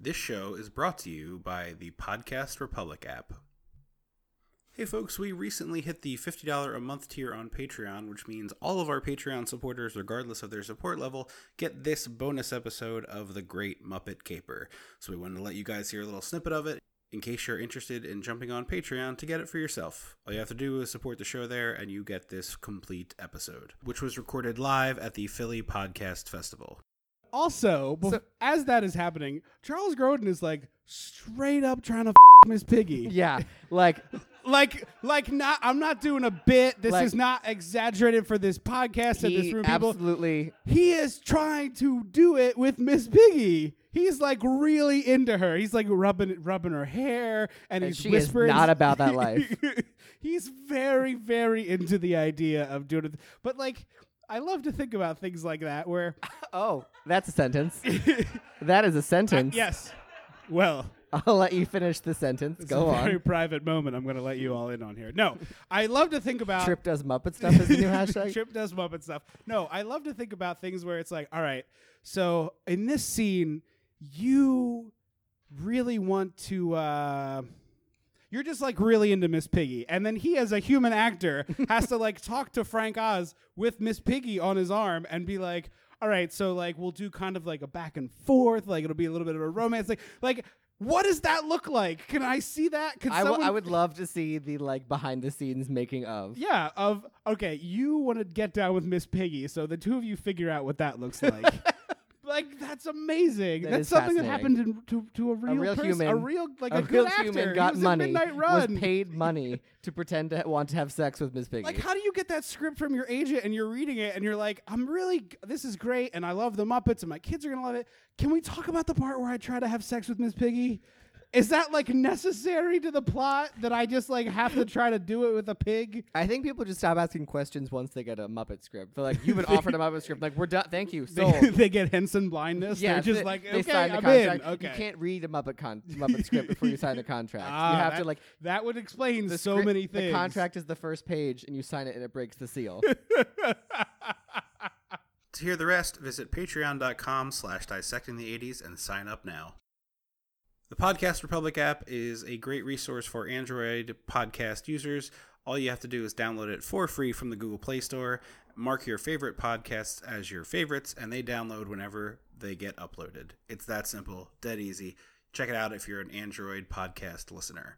This show is brought to you by the Podcast Republic app. Hey folks, we recently hit the $50 a month tier on Patreon, which means all of our Patreon supporters, regardless of their support level, get this bonus episode of The Great Muppet Caper. So we wanted to let you guys hear a little snippet of it in case you're interested in jumping on Patreon to get it for yourself. All you have to do is support the show there, and you get this complete episode, which was recorded live at the Philly Podcast Festival. Also, bef- So- as that is happening, Charles Grodin is like straight up trying to f- Miss Piggy. Yeah, like Like, like not. I'm not doing a bit. This Like- is not exaggerated for this podcast and this he room. People, absolutely. he is trying to do it with Miss Piggy. He's like really into her. He's like rubbing rubbing her hair, and, And he's she is whispering. not about that life. he's very, very into the idea of doing it. But like, I love to think about things like that where Oh, that's a sentence. that is a sentence. yes, well, I'll let you finish the sentence. it's Go a very on. private moment. I'm going to let you all in on here. No, I love to think about Trip does Muppet stuff is the new hashtag. Trip does Muppet stuff. No, I love to think about things where it's like, all right, so in this scene, you really want to. uh you're just like really into Miss Piggy, and then he, as a human actor, has to like talk to Frank Oz with Miss Piggy on his arm and be like, "All right, so like we'll do kind of like a back and forth, like it'll be a little bit of a romance, like like what does that look like? Can I see that? Can I, w- someone I would love to see the like behind the scenes making of. yeah, of okay, you want to get down with Miss Piggy, so the two of you figure out what that looks like. like that's amazing. That that's something that happened to, to to a real, real person, human- a real like a, a good real actor. human got money, was paid money to pretend to want to have sex with Miss Piggy. Like, how do you get that script from your agent and you're reading it and you're like, I'm really, g- this is great and I love the Muppets and my kids are going to love it. Can we talk about the part where I try to have sex with Miss Piggy? Is that like necessary to the plot that I just like have to try to do it with a pig? I think people just stop asking questions once they get a Muppet script. They're like, "You've been offered a Muppet script." Like, we're done. Thank you. They, Sold. they get Henson blindness. yeah, They're just they, like, they okay, sign the I'm contract. in. Okay. You can't read a Muppet con- Muppet script before you sign the contract. Ah, you have that, to like that would explain the so script- many things. The contract is the first page, and you sign it, and it breaks the seal. To hear the rest, visit patreon.com slash dissecting the 80s and sign up now. The Podcast Republic app is a great resource for Android podcast users. All you have to do is download it for free from the Google Play Store, mark your favorite podcasts as your favorites, and they download whenever they get uploaded. It's that simple, dead easy. Check it out if you're an Android podcast listener.